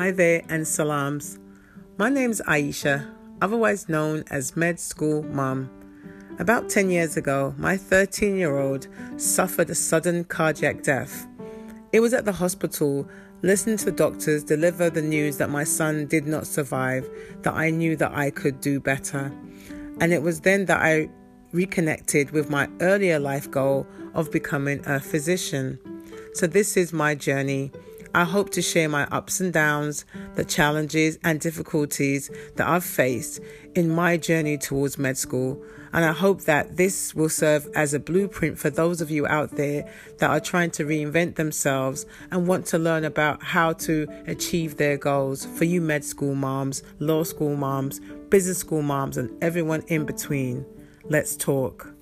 Hi there and salams. My name's Aisha, otherwise known as Med School Mum. About 10 years ago, my 13 year old suffered a sudden cardiac death. It was at the hospital, listening to doctors deliver the news that my son did not survive, that I knew that I could do better. And it was then that I reconnected with my earlier life goal of becoming a physician. So, this is my journey. I hope to share my ups and downs, the challenges and difficulties that I've faced in my journey towards med school. And I hope that this will serve as a blueprint for those of you out there that are trying to reinvent themselves and want to learn about how to achieve their goals. For you, med school moms, law school moms, business school moms, and everyone in between. Let's talk.